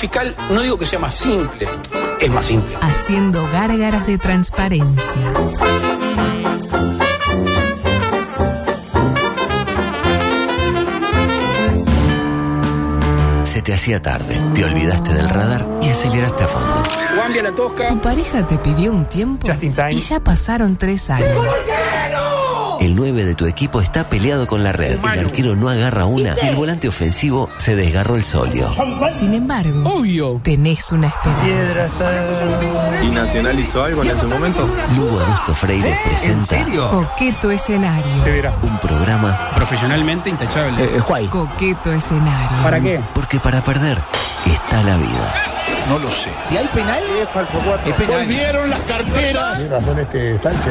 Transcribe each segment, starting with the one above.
fiscal no digo que sea más simple, es más simple. Haciendo gárgaras de transparencia. Se te hacía tarde, te olvidaste del radar y aceleraste a fondo. Guambia la tosca. Tu pareja te pidió un tiempo Just in time. y ya pasaron tres años. El 9 de tu equipo está peleado con la red, el arquero no agarra una y el volante ofensivo se desgarró el solio. Sin embargo, Obvio. tenés una esperanza. ¿Y Nacional hizo algo en ese momento? Lugo Adusto Freire presenta Coqueto escenario. un programa Profesionalmente intachable. Coqueto escenario. ¿Para qué? porque para perder está la vida. No lo sé. Si hay penal, es penal. Volvieron las carteras.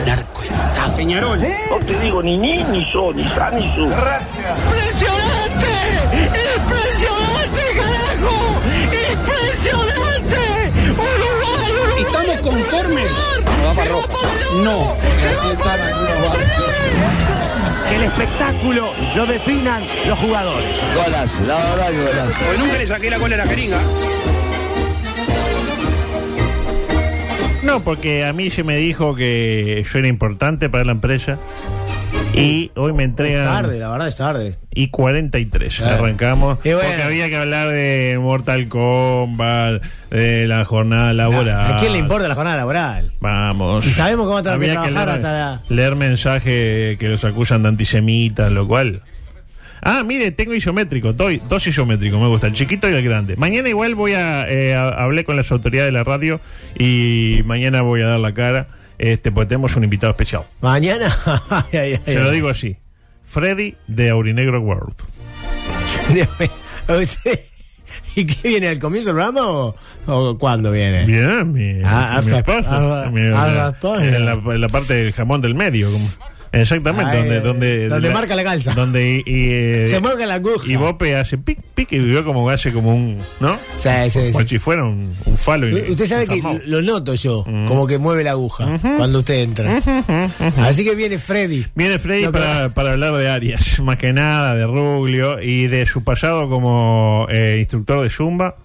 Narcoestado. Peñarol. No te digo ni ni, ni yo, ni sa, ni su. ¡Impresionante! ¡Impresionante, carajo! ¡Impresionante! ¡Uruguay, Uruguay! ¿Estamos conformes? No va para roja. No. Así están algunos barrios. Que el espectáculo lo definan los jugadores. Golazo, la verdad que. Porque nunca le saqué la cola a la jeringa. No, porque a mí se me dijo que yo era importante para la empresa. Y hoy me entregan. Tarde, la verdad es tarde. Y 43. Ah. Arrancamos. Y bueno. Porque había que hablar de Mortal Kombat, de la jornada laboral. ¿A quién le importa la jornada laboral? Vamos. Si sabemos cómo tenemos que Había trabajar leer, hasta la- leer mensajes que los acusan de antisemitas, lo cual. Ah, mire, tengo isométrico, doy, dos isométricos, me gusta, el chiquito y el grande. Mañana igual voy a, eh, a- hablé con las autoridades de la radio y mañana voy a dar la cara, este, porque tenemos un invitado especial. Mañana. Ay, ay, ay, Se lo ay. digo así, Freddy de Aurinegro World. Dios mío. ¿Usted- ¿Y qué viene al comienzo del programa o, o cuándo viene? Bien, mi, Ah, mi ah, esposo. ah, Mi- ah, la- esposo. en, la, en la parte del jamón del medio. como- exactamente, Ah, donde, eh, donde, donde marca la calza. Donde y, y, eh, Se mueve la aguja. Y Bope hace pic, pic, y vio como hace como un. ¿No? Sí, sí, sí. Como si fuera un, un falo. Usted sabe que lo noto yo, Mm. como que mueve la aguja cuando usted entra. Así que viene Freddy. Viene Freddy No, pero- para, para hablar de Arias, más que nada, de Ruglio y de su pasado como eh, instructor de Zumba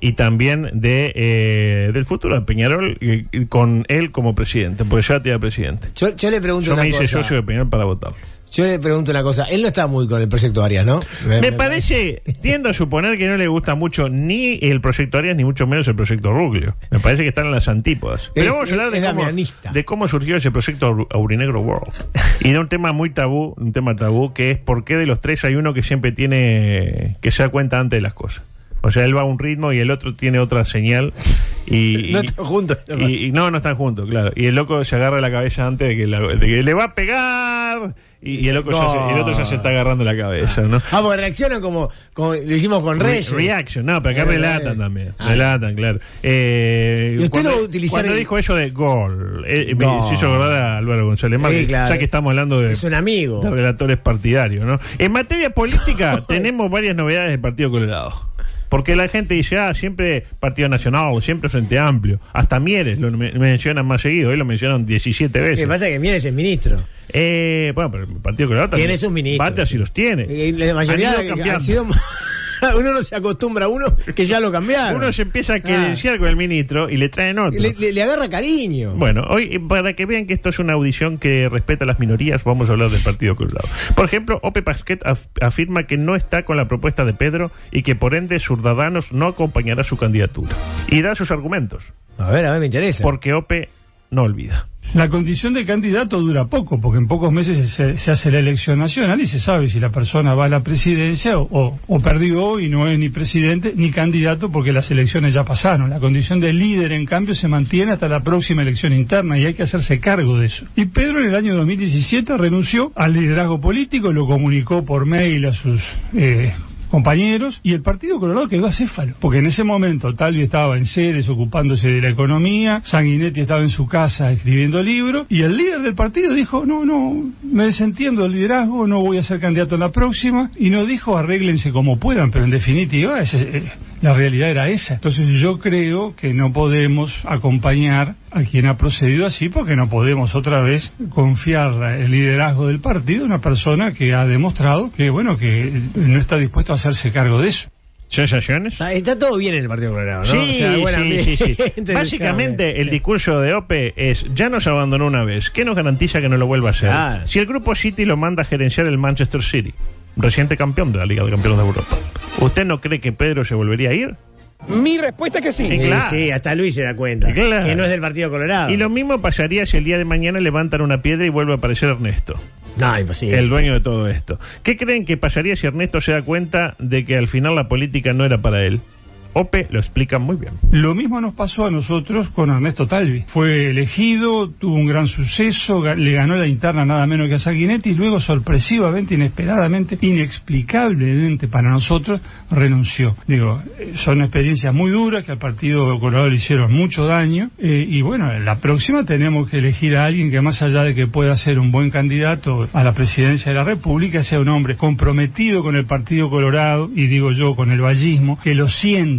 y también de eh, del futuro de Peñarol y- y con él como presidente, porque ya tiene presidente. Yo, yo le pregunto Yo una me hice cosa. socio de Peñarol para votar. Yo le pregunto una cosa. Él no está muy con el proyecto Arias, ¿no? Me parece, tiendo a suponer que no le gusta mucho ni el proyecto Arias, ni mucho menos el proyecto Ruglio. Me parece que están en las antípodas. Pero Es- vamos a hablar de cómo, de cómo surgió ese proyecto Aur- Aurinegro World. Y de un tema muy tabú, un tema tabú, que es por qué de los tres hay uno que siempre tiene, que se da cuenta antes de las cosas. O sea, él va a un ritmo y el otro tiene otra señal. Y, No están juntos. y, y no, no están juntos, claro. Y el loco se agarra la cabeza antes de que, la- de que le va a pegar. Y, y el, loco ya se- el otro ya se está agarrando la cabeza, ¿no? Ah, porque reaccionan como, como lo hicimos con Re- Reyes. Reaction, no, pero acá Eh, relatan eh. también. Ah. Relatan, claro. Eh, ¿Y usted cuando, lo utilizar dijo eso de gol, eh, No. se hizo acordar a Álvaro González Márquez, Sí, claro. ya que estamos hablando de, Es un amigo. de relatores partidarios, ¿no? En materia política tenemos varias novedades del Partido Colorado. Porque la gente dice, ah, siempre Partido Nacional, siempre Frente Amplio. Hasta Mieres lo me- mencionan más seguido, hoy lo mencionan 17 Lo que veces. pasa es que Mieres es ministro. Eh, bueno, pero el Partido Colorado. Tiene sus ministros, Bate si los tiene. Y la mayoría Han ido cambiando. sido. uno no se acostumbra a uno que ya lo cambiaron. Uno se empieza a credenciar con el ministro y le traen otro. le, le- le agarra cariño. Bueno, hoy, para que vean que esto es una audición que respeta a las minorías, vamos a hablar del Partido Colorado. Por ejemplo, Ope Pasquet af- afirma que no está con la propuesta de Pedro y que por ende Ciudadanos no acompañará su candidatura. Y da sus argumentos, A ver, a ver, me interesa. porque Ope no olvida. La condición de candidato dura poco, porque en pocos meses se, se hace la elección nacional y se sabe si la persona va a la presidencia o, o- o perdió y no es ni presidente ni candidato porque las elecciones ya pasaron. La condición de líder, en cambio, se mantiene hasta la próxima elección interna y hay que hacerse cargo de eso. Y Pedro en el año 2017 renunció al liderazgo político, lo comunicó por mail a sus... eh, compañeros y el Partido Colorado quedó acéfalo, porque en ese momento Talvi estaba en Ceres ocupándose de la economía, Sanguinetti estaba en su casa escribiendo libros y el líder del partido dijo, no, no, me desentiendo del liderazgo, no voy a ser candidato en la próxima y no dijo arréglense como puedan, pero en definitiva ese- eh, la realidad era esa. Entonces yo creo que no podemos acompañar a quien ha procedido así porque no podemos otra vez confiar el liderazgo del partido a una persona que ha demostrado que bueno que no está dispuesto a hacerse cargo de eso. ¿Sensaciones? Está, está todo bien en el Partido Colorado, ¿no? Sí, O sea, buen sí, sí, Básicamente, el discurso de Ope es: ya nos abandonó una vez, ¿qué nos garantiza que no lo vuelva a hacer? Claro. Si el grupo City lo manda a gerenciar el Manchester City, reciente campeón de la Liga de Campeones de Europa, ¿usted no cree que Pedro se volvería a ir? Mi respuesta es que sí. Eh, Sí, claro. sí, hasta Luis se da cuenta. Claro. Que no es del Partido Colorado. Y lo mismo pasaría si el día de mañana levantan una piedra y vuelve a aparecer Ernesto, No, imposible. el dueño de todo esto. ¿Qué creen que pasaría si Ernesto se da cuenta de que al final la política no era para él? Ope lo explica muy bien. Lo mismo nos pasó a nosotros con Ernesto Talvi. Fue elegido, tuvo un gran suceso, le ganó la interna nada menos que a Sanguinetti y luego sorpresivamente, inesperadamente, inexplicablemente para nosotros, renunció. Digo, son experiencias muy duras que al Partido Colorado le hicieron mucho daño eh, y bueno, la próxima tenemos que elegir a alguien que más allá de que pueda ser un buen candidato a la presidencia de la República, sea un hombre comprometido con el Partido Colorado y digo yo con el vallismo, que lo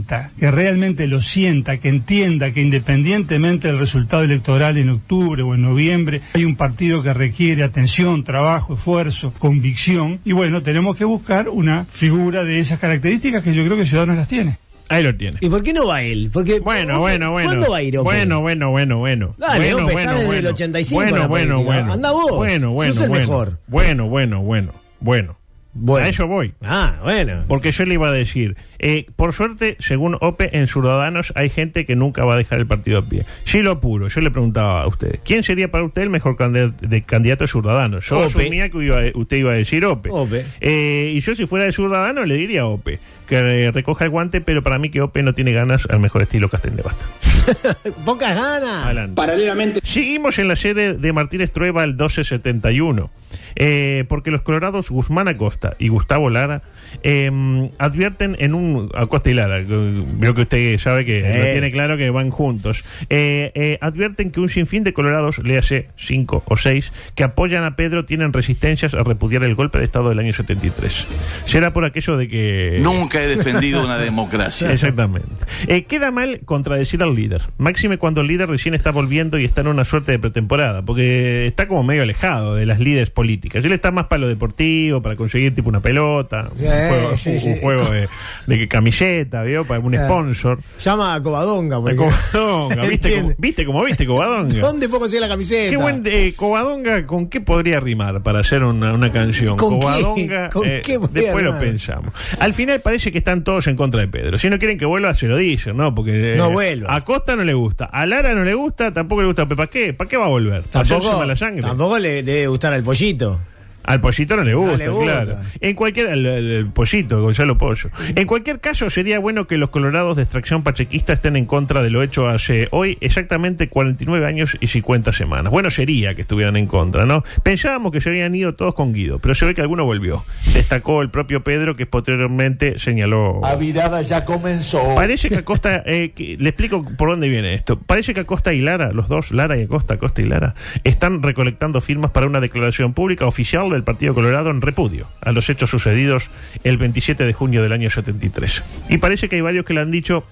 sienta, que realmente lo sienta, que entienda que independientemente del resultado electoral en octubre o en noviembre, hay un partido que requiere atención, trabajo, esfuerzo, convicción y bueno, tenemos que buscar una figura de esas características que yo creo que Ciudadanos las tiene. Ahí lo tiene. ¿Y por qué no va él? Porque Bueno, Ope, bueno, bueno. ¿Cuándo va a ir Ope? Bueno, bueno, bueno, bueno. Dale, bueno, Ope, bueno, está desde bueno. el 85 en Bueno, bueno, bueno. Anda vos. Bueno, bueno, Sos el bueno. mejor. Bueno, bueno, bueno, bueno. Bueno. A eso voy. Ah, bueno. Porque yo le iba a decir, eh, por suerte, según OPE, en Ciudadanos hay gente que nunca va a dejar el partido a pie. Sí lo apuro, yo le preguntaba a usted, ¿quién sería para usted el mejor candid- de candidato de Ciudadanos? Yo Ope. asumía que iba usted iba a decir OPE. Ope. Eh, y yo si fuera de Ciudadanos le diría OPE, que eh, recoja el guante, pero para mí que OPE no tiene ganas al mejor estilo Castén de Basta. Pocas ganas. Adelante. Paralelamente. Seguimos en la serie de Martínez Trueba el 1271, eh, porque los colorados Guzmán Acosta y Gustavo Lara eh, advierten en un... Acosta y Lara, eh, veo que usted sabe que Sí. lo tiene claro que van juntos, eh, eh, advierten que un sinfín de colorados, le hace cinco o seis, que apoyan a Pedro tienen resistencias a repudiar el golpe de Estado del año 73. Será por aquello de que... Nunca he defendido una democracia. Exactamente. Eh, queda mal contradecir al líder. Máxime cuando el líder recién está volviendo y está en una suerte de pretemporada, porque está como medio alejado de las líderes políticas. Él está más para lo deportivo, para conseguir tipo una pelota, un Eh, juego, sí, un- sí. un juego de, de camiseta, ¿vio? Para un Eh. sponsor. Llama a Covadonga. porque- Covadonga, ¿viste cómo, ¿Entiende? ¿viste cómo viste Covadonga? ¿Dónde puedo conseguir la camiseta? Qué buen eh, Covadonga, ¿con qué podría rimar para hacer una, una canción? ¿Con qué? ¿Con eh, qué después lo pensamos. Al final parece que están todos en contra de Pedro. Si no quieren que vuelva, se lo dicen, ¿no? Porque eh, No vuelva. a Costa no le gusta, a Lara no le gusta, tampoco le gusta. ¿Para qué? ¿Para qué va a volver? ¿Para hacerse Tampoco, mala sangre? tampoco le debe gustar al pollito. Al pollito no le gusta, le gusta. claro. En cualquier el, el- el pollito, Gonzalo Pollo. En cualquier caso, sería bueno que los colorados de extracción pachequista estén en contra de lo hecho hace hoy exactamente 49 años y 50 semanas. Bueno, sería que estuvieran en contra, ¿no? Pensábamos que se habían ido todos con Guido, pero se ve que alguno volvió. Destacó el propio Pedro, que posteriormente señaló. La virada ya comenzó. Parece que Acosta, eh, que- le explico por dónde viene esto. Parece que Acosta y Lara, los dos, Lara y Acosta, Acosta y Lara, están recolectando firmas para una declaración pública oficial del Partido Colorado en repudio a los hechos sucedidos el 27 de junio del año 73. Y parece que hay varios que le han dicho,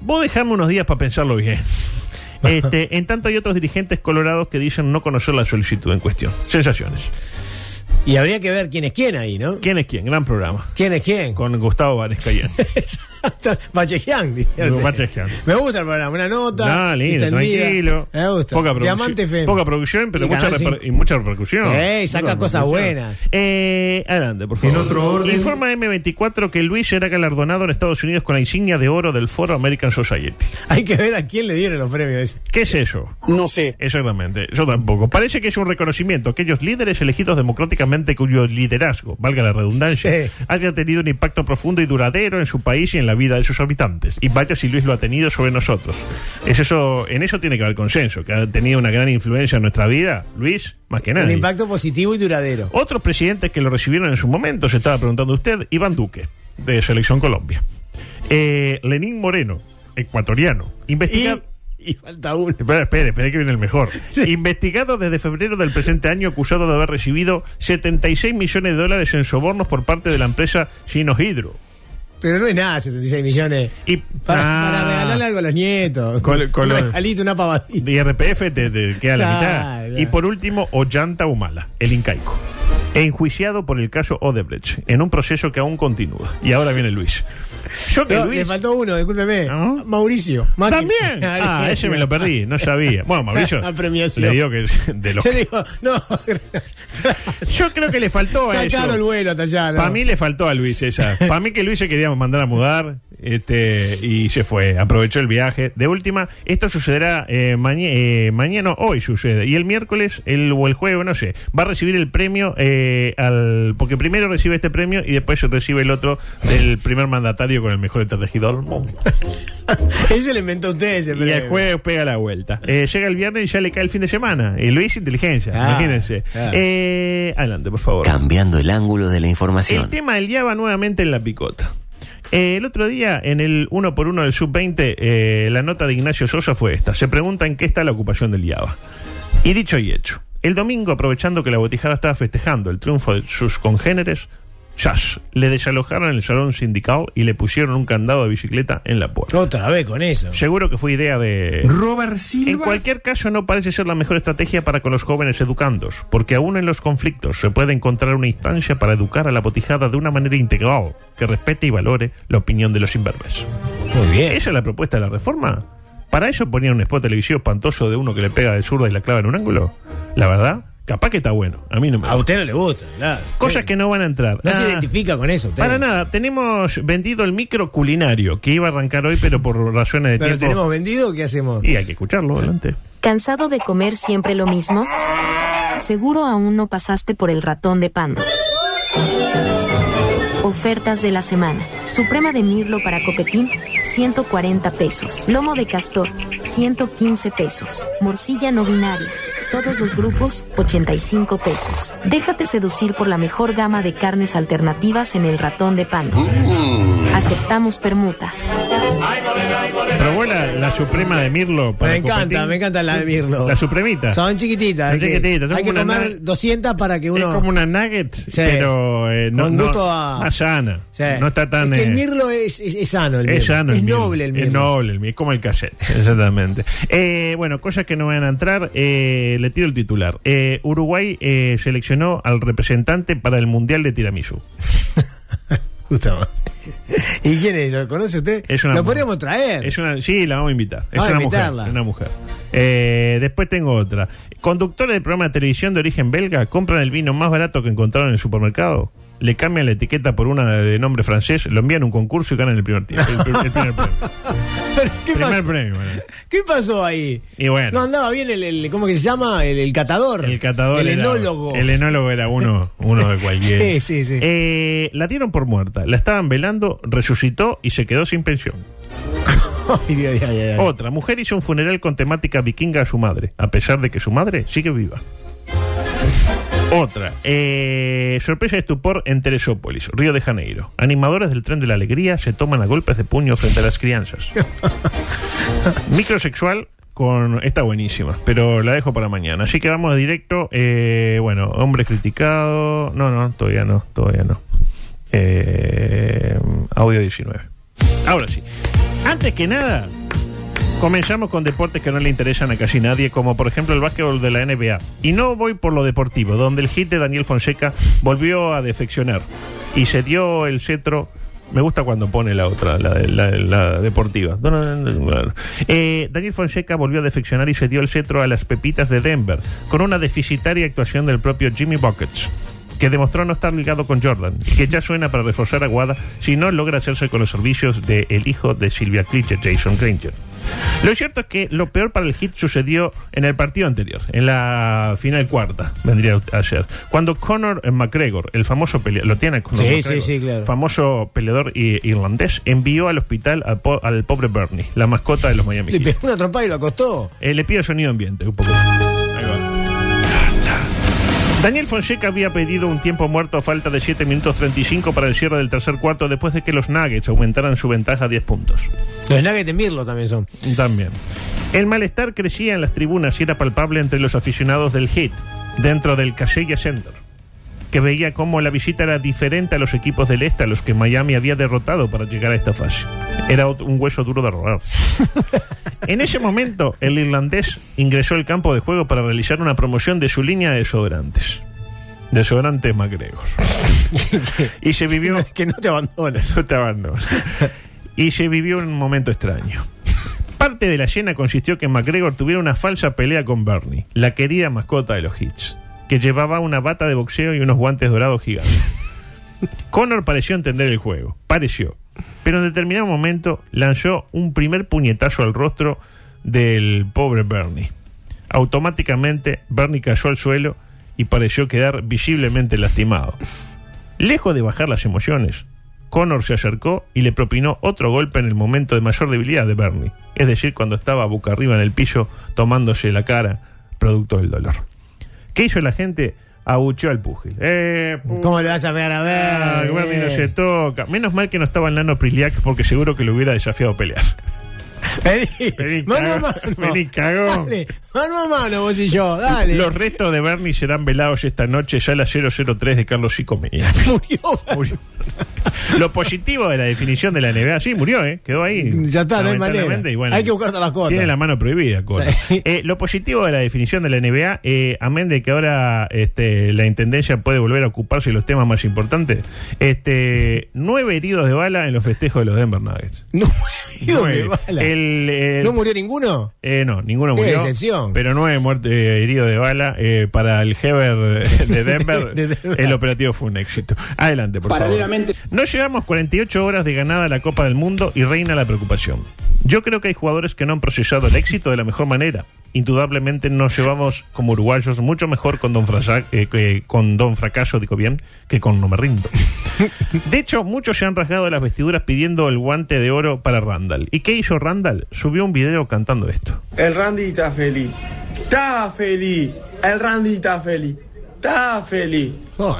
vos dejame unos días para pensarlo bien. Este, en tanto hay otros dirigentes colorados que dicen no conocer la solicitud en cuestión. Sensaciones. Y habría que ver quién es quién ahí, ¿no? ¿Quién es quién? Gran programa. ¿Quién es quién? Con Gustavo Vanescayán. Bachejian, Bachejian. Me gusta el programa, una nota. No, lindo, tranquilo. Me gusta. Poca producción, Diamante FM. poca producción, pero Y mucha, reper- y mucha repercusión. Ey, saca cosas buenas. Eh, adelante, por favor. En otro orden- Informa M24 que Luis será galardonado en Estados Unidos con la insignia de oro del Foro American Society. Hay que ver a quién le dieron los premios. ese. ¿Qué es eso? No sé. Exactamente, yo tampoco. Parece que es un reconocimiento a aquellos líderes elegidos democráticamente cuyo liderazgo, valga la redundancia, Sí. haya tenido un impacto profundo y duradero en su país y en la vida de sus habitantes. Y vaya si Luis lo ha tenido sobre nosotros. Es eso, en eso tiene que haber consenso, que ha tenido una gran influencia en nuestra vida, Luis, más que Un nadie. impacto positivo y duradero. Otros presidentes que lo recibieron en su momento, se estaba preguntando usted, Iván Duque, de Selección Colombia. Eh, Lenín Moreno, ecuatoriano, investigado... Y, y falta uno. Espera, espere, espere que viene el mejor. Investigado desde febrero del presente año, acusado de haber recibido 76 millones de dólares en sobornos por parte de la empresa Chino Hydro. Pero no es nada, 76 millones. Y Para, Ah, para regalarle algo a los nietos. Con- con un los- regalito, una pavadita. de IRPF te, te queda la mitad. Y por último, Ollanta Humala, el incaico. Enjuiciado por el caso Odebrecht, en un proceso que aún continúa. Y ahora viene Luis. Yo que No, Luis... Le faltó uno, discúlpeme. ¿No? Mauricio. También. Ah, ese me lo perdí, no sabía. Bueno, Mauricio. La premiación. Le digo que de los Yo digo, no, Yo creo que le faltó a está eso. caro el vuelo hasta allá. ¿no? Para mí le faltó a Luis esa. Para mí que Luis se quería mandar a mudar este y se fue. Aprovechó el viaje. De última, esto sucederá eh, maña- eh, mañana, hoy sucede. Y el miércoles el, o el jueves, no sé, va a recibir el premio eh, al porque primero recibe este premio y después recibe el otro del primer mandatario con el mejor estrategidor del mundo. Ese le inventó usted ese Y premio. el jueves pega la vuelta. Eh, llega el viernes y ya le cae el fin de semana. Y Luis, inteligencia, Ah, imagínense. ah. Eh, adelante, por favor. Cambiando el ángulo de la El información. tema del día va nuevamente en la picota. Eh, el otro día, en el 1 por 1 del Sub-20, eh, la nota de Ignacio Sosa fue esta. Se pregunta en qué está la ocupación del IABA. Y dicho y hecho, el domingo, aprovechando que la botijada estaba festejando el triunfo de sus congéneres, Le desalojaron el salón sindical y le pusieron un candado de bicicleta en la puerta. Otra vez con eso. Seguro que fue idea de... Robert Silva. En cualquier caso, no parece ser la mejor estrategia para con los jóvenes educandos, porque aún en los conflictos se puede encontrar una instancia para educar a la botijada de una manera integral, que respete y valore la opinión de los imberbes. Muy bien. ¿Esa es la propuesta de la reforma? ¿Para eso ponían un spot televisivo espantoso de uno que le pega de zurda y la clava en un ángulo? La verdad, capaz que está bueno. A mí no me A usted no le gusta, claro. Cosas que no van a entrar. No se Ah, identifica con eso. usted. Para nada, tenemos vendido el micro culinario, que iba a arrancar hoy, pero por razones de ¿Pero lo tiempo... tenemos vendido? ¿Qué hacemos? Y hay que escucharlo, adelante. ¿Cansado de comer siempre lo mismo? Seguro aún no pasaste por el ratón de pando. Ofertas de la semana. Suprema de mirlo para copetín, 140 pesos. Lomo de castor, 115 pesos. Morcilla no binaria. Todos los grupos, 85 pesos. Déjate seducir por la mejor gama de carnes alternativas en el ratón de pando. Aceptamos permutas. Probó la, la suprema de Mirlo. Para Me encanta, competir? me encanta la de Mirlo. La supremita. Son chiquititas. Son hay que- chiquititas, son Hay que comer na- 200 para que uno. Es como una nugget, pero eh, no, Con no- gusto a- más sana. Sí. No está tan... Es que el eh, mirlo es, es- es sano. El es sano. El noble el mirlo. Es noble el mirlo. Es como el cassette. Exactamente. Eh, bueno, cosas que no van a entrar. eh, le tiro el titular. Eh, Uruguay eh, seleccionó al representante para el Mundial de. Justamente. ¿Y quién es? ¿Lo conoce usted? Es una Lo mu- podríamos traer. Es una, sí, la vamos a invitar. Es Vamos a una mujer. invitarla. es una mujer. Eh, después tengo otra. Conductores de programa de televisión de origen belga compran el vino más barato que encontraron en el supermercado. Le cambian la etiqueta por una de nombre francés, lo envían a un concurso y ganan el primer, tiempo, el, el primer premio. ¿Qué primer pasó? premio. bueno. ¿Qué pasó ahí? Y bueno. No andaba bien el, el- ¿cómo que se llama? El, el catador. El catador El era- enólogo. el enólogo era uno, uno de cualquiera. Sí, sí, sí. Eh, la dieron por muerta, la estaban velando, resucitó y se quedó sin pensión. Otra, mujer hizo un funeral con temática vikinga a su madre, a pesar de que su madre sigue viva. Otra, eh, sorpresa y estupor en Teresópolis, Río de Janeiro. Animadores del tren de la alegría se toman a golpes de puño frente a las crianzas. Microsexual con esta buenísima, pero la dejo para mañana. Así que vamos directo. eh, bueno, hombre criticado. No, no, todavía no, todavía no. Eh, audio 19. Ahora sí. Antes que nada, comenzamos con deportes que no le interesan a casi nadie, como por ejemplo el básquetbol de la NBA. Y no voy por lo deportivo, donde el hit de Daniel Fonseca volvió a defeccionar y se dio el cetro. Me gusta cuando pone la otra, la, la- deportiva. Eh, Daniel Fonseca volvió a defeccionar y se dio el cetro a las pepitas de Denver, con una deficitaria actuación del propio Jimmy Buckets que demostró no estar ligado con Jordan y que ya suena para reforzar a Guada si no logra hacerse con los servicios del hijo de Silvia Klitschko, Jason Granger. Lo cierto es que lo peor para el hit sucedió en el partido anterior, en la final cuarta, vendría a ser, cuando Conor McGregor, el famoso peleador, lo tiene Conor Sí, McGregor, sí, sí, claro. famoso peleador irlandés, envió al hospital al, po- al pobre Bernie, la mascota de los Miami Le pegó una trompada y lo acostó. Eh, le pido sonido ambiente, un poco. Daniel Fonseca había pedido un tiempo muerto a falta de 7 minutos 35 para el cierre del tercer cuarto después de que los Nuggets aumentaran su ventaja a 10 puntos. Los nuggets de Mirlo también son. También. El malestar crecía en las tribunas y era palpable entre los aficionados del Heat, dentro del Casella Center, que veía cómo la visita era diferente a los equipos del Este a los que Miami había derrotado para llegar a esta fase. Era un hueso duro de robar. En ese momento, el irlandés ingresó al campo de juego para realizar una promoción de su línea de desodorantes. Desodorante MacGregor. y se vivió. que no te abandones. No te abandones. y se vivió un momento extraño. Parte de la llena consistió que McGregor tuviera una falsa pelea con Bernie, la querida mascota de los hits, que llevaba una bata de boxeo y unos guantes dorados gigantes. Connor pareció entender el juego, pareció, pero en determinado momento lanzó un primer puñetazo al rostro del pobre Bernie. Automáticamente Bernie cayó al suelo y pareció quedar visiblemente lastimado. Lejos de bajar las emociones, Connor se acercó y le propinó otro golpe en el momento de mayor debilidad de Bernie, es decir, cuando estaba boca arriba en el piso tomándose la cara, producto del dolor. ¿Qué hizo la gente? Abucheó al púgil. Eh, ¿Cómo le vas a pegar a ver? Bernie no se toca. Menos mal que no estaba en Nano Priliac porque seguro que lo hubiera desafiado a pelear. Vení, Vení, mano a mano. Vení, cagón. Dale, mano a mano vos y yo, dale. Los restos de Bernie serán velados esta noche ya a las 003 de Carlos Chico Mella. Murió. Murió. Lo positivo de la definición de la NBA, sí, murió, ¿eh? Quedó ahí. Ya está, no hay manera. y bueno, Hay que buscar tabacota. Tiene la mano prohibida, Colo. Sí. Eh, lo positivo de la definición de la NBA, eh, amén de que ahora este, la intendencia puede volver a ocuparse de los temas más importantes, este, nueve heridos de bala en los festejos de los Denver Nuggets. No murió de Nueve. bala. El, el- ¿No murió ninguno? eh, no, ninguno Qué murió. decepción. Pero nueve muertos eh, heridos de bala eh, para el Heber de Denver. De Denver. El operativo fue un éxito. Adelante, por Paralelamente- favor. No llegamos 48 horas de ganada a la Copa del Mundo y reina la preocupación. Yo creo que hay jugadores que no han procesado el éxito de la mejor manera. Indudablemente nos llevamos como uruguayos mucho mejor con Don, Frasa- eh, que- con don Fracaso, digo bien, que con No Me Rindo. De hecho, muchos se han rasgado las vestiduras pidiendo el guante de oro para Randall. ¿Y qué hizo Randall? Subió un video cantando esto. El Randy está feliz. Está feliz. El Randy está feliz. Está feliz. Oh,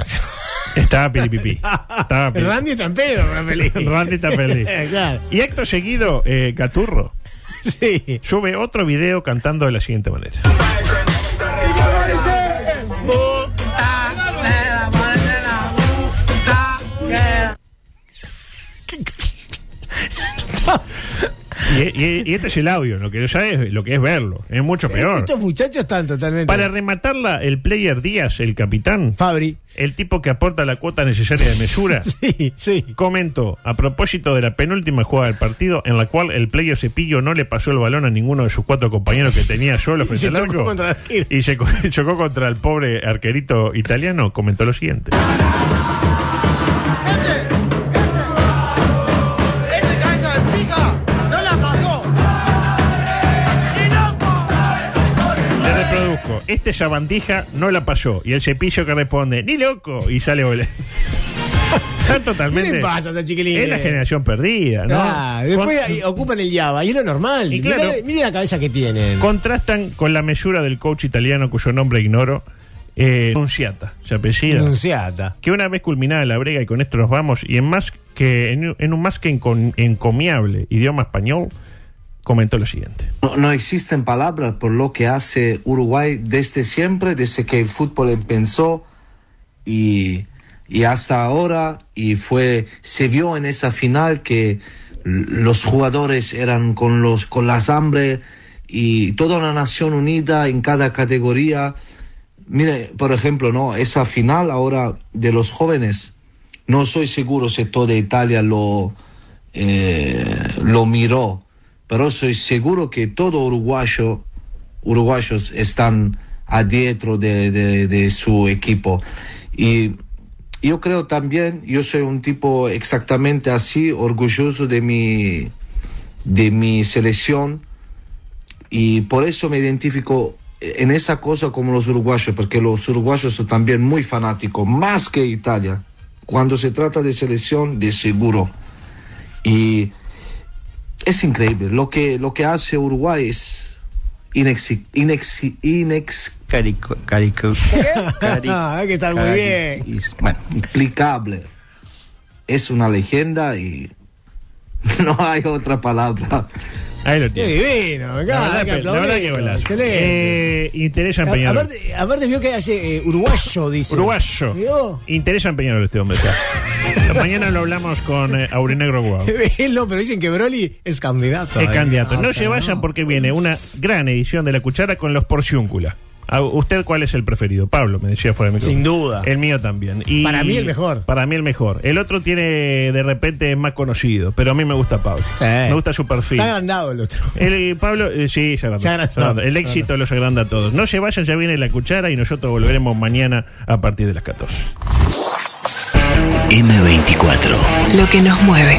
Estaba piripipi. Estaba piri- Randy está en pedo, pero feliz. Randy está feliz. claro. Y acto seguido, eh, Caturro Sí. sube otro video cantando de la siguiente manera. Y, y- y este es el audio, lo que ya es lo que es verlo, es mucho peor. Estos muchachos están totalmente. Para rematarla, el player Díaz, el capitán, Fabri. el tipo que aporta la cuota necesaria de mesura, Sí, sí. comentó a propósito de la penúltima jugada del partido en la cual el player Cepillo no le pasó el balón a ninguno de sus cuatro compañeros que tenía solo Y frente se al chocó arco contra el arquero. y se chocó contra el pobre arquerito italiano, comentó lo siguiente. Este sabandija no la pasó y el cepillo que responde, ni loco, y sale volando. Están totalmente. ¿Qué le pasa a? Es la generación perdida, ¿no? Ah, después Con- ocupan el Java y es lo normal. Y claro. Mirá- Mirá la cabeza que tienen. contrastan con la mesura del coach italiano cuyo nombre ignoro, eh, Nunciata, se apellida. Nunciata. que una vez culminada la brega y con esto nos vamos y en más que en, en un más que encomiable idioma español comentó lo siguiente No, no existen palabras por lo que hace Uruguay desde siempre, desde que el fútbol empezó y, y hasta ahora. Y fue, se vio en esa final que los jugadores eran con, los, con las hambre y toda una nación unida en cada categoría. Mire, por ejemplo, ¿no? Esa final ahora de los jóvenes, no soy seguro si toda Italia lo, eh, lo miró, pero soy seguro que todo uruguayo, uruguayos están adentro de, de, su equipo. Y yo creo también, yo soy un tipo exactamente así, orgulloso de mi, de mi selección y por eso me identifico en esa cosa como los uruguayos, porque los uruguayos son también muy fanáticos, más que Italia. Cuando se trata de selección, de seguro. Y es increíble. Lo que, lo que hace Uruguay es inexi, inexi, inex, Carico, carico, cari- Ah, hay que estar muy bien. y- bueno, explicable. Es una leyenda y no hay otra palabra. Ahí lo Qué tiene divino, la verdad, hay que que- la verdad que golazo. Excelente. Eh, interesa en A- Peñarol Aparte, aparte vio que hace eh, uruguayo, dice. uruguayo ¿Vio? interesa en Peñarol este hombre está. mañana lo hablamos con eh, Aurinegro Guau no, pero dicen que Broly es candidato. es Ay, candidato ah, no se vayan porque viene una gran edición de La Cuchara con los Porciúncula ¿A ¿Usted cuál es el preferido? Pablo, me decía fuera de micrófono. Sin duda. El mío también. Y Para mí el mejor. Para mí el mejor. El otro tiene, de repente, es más conocido, pero a mí me gusta Pablo. Sí. Me gusta su perfil. Está agrandado el otro. El, eh, Pablo, eh, sí, se agranda, Se agranda. se agranda. El éxito los agranda a todos. No se vayan, ya viene la cuchara y nosotros volveremos mañana a partir de las 14. M24. Lo que nos mueve.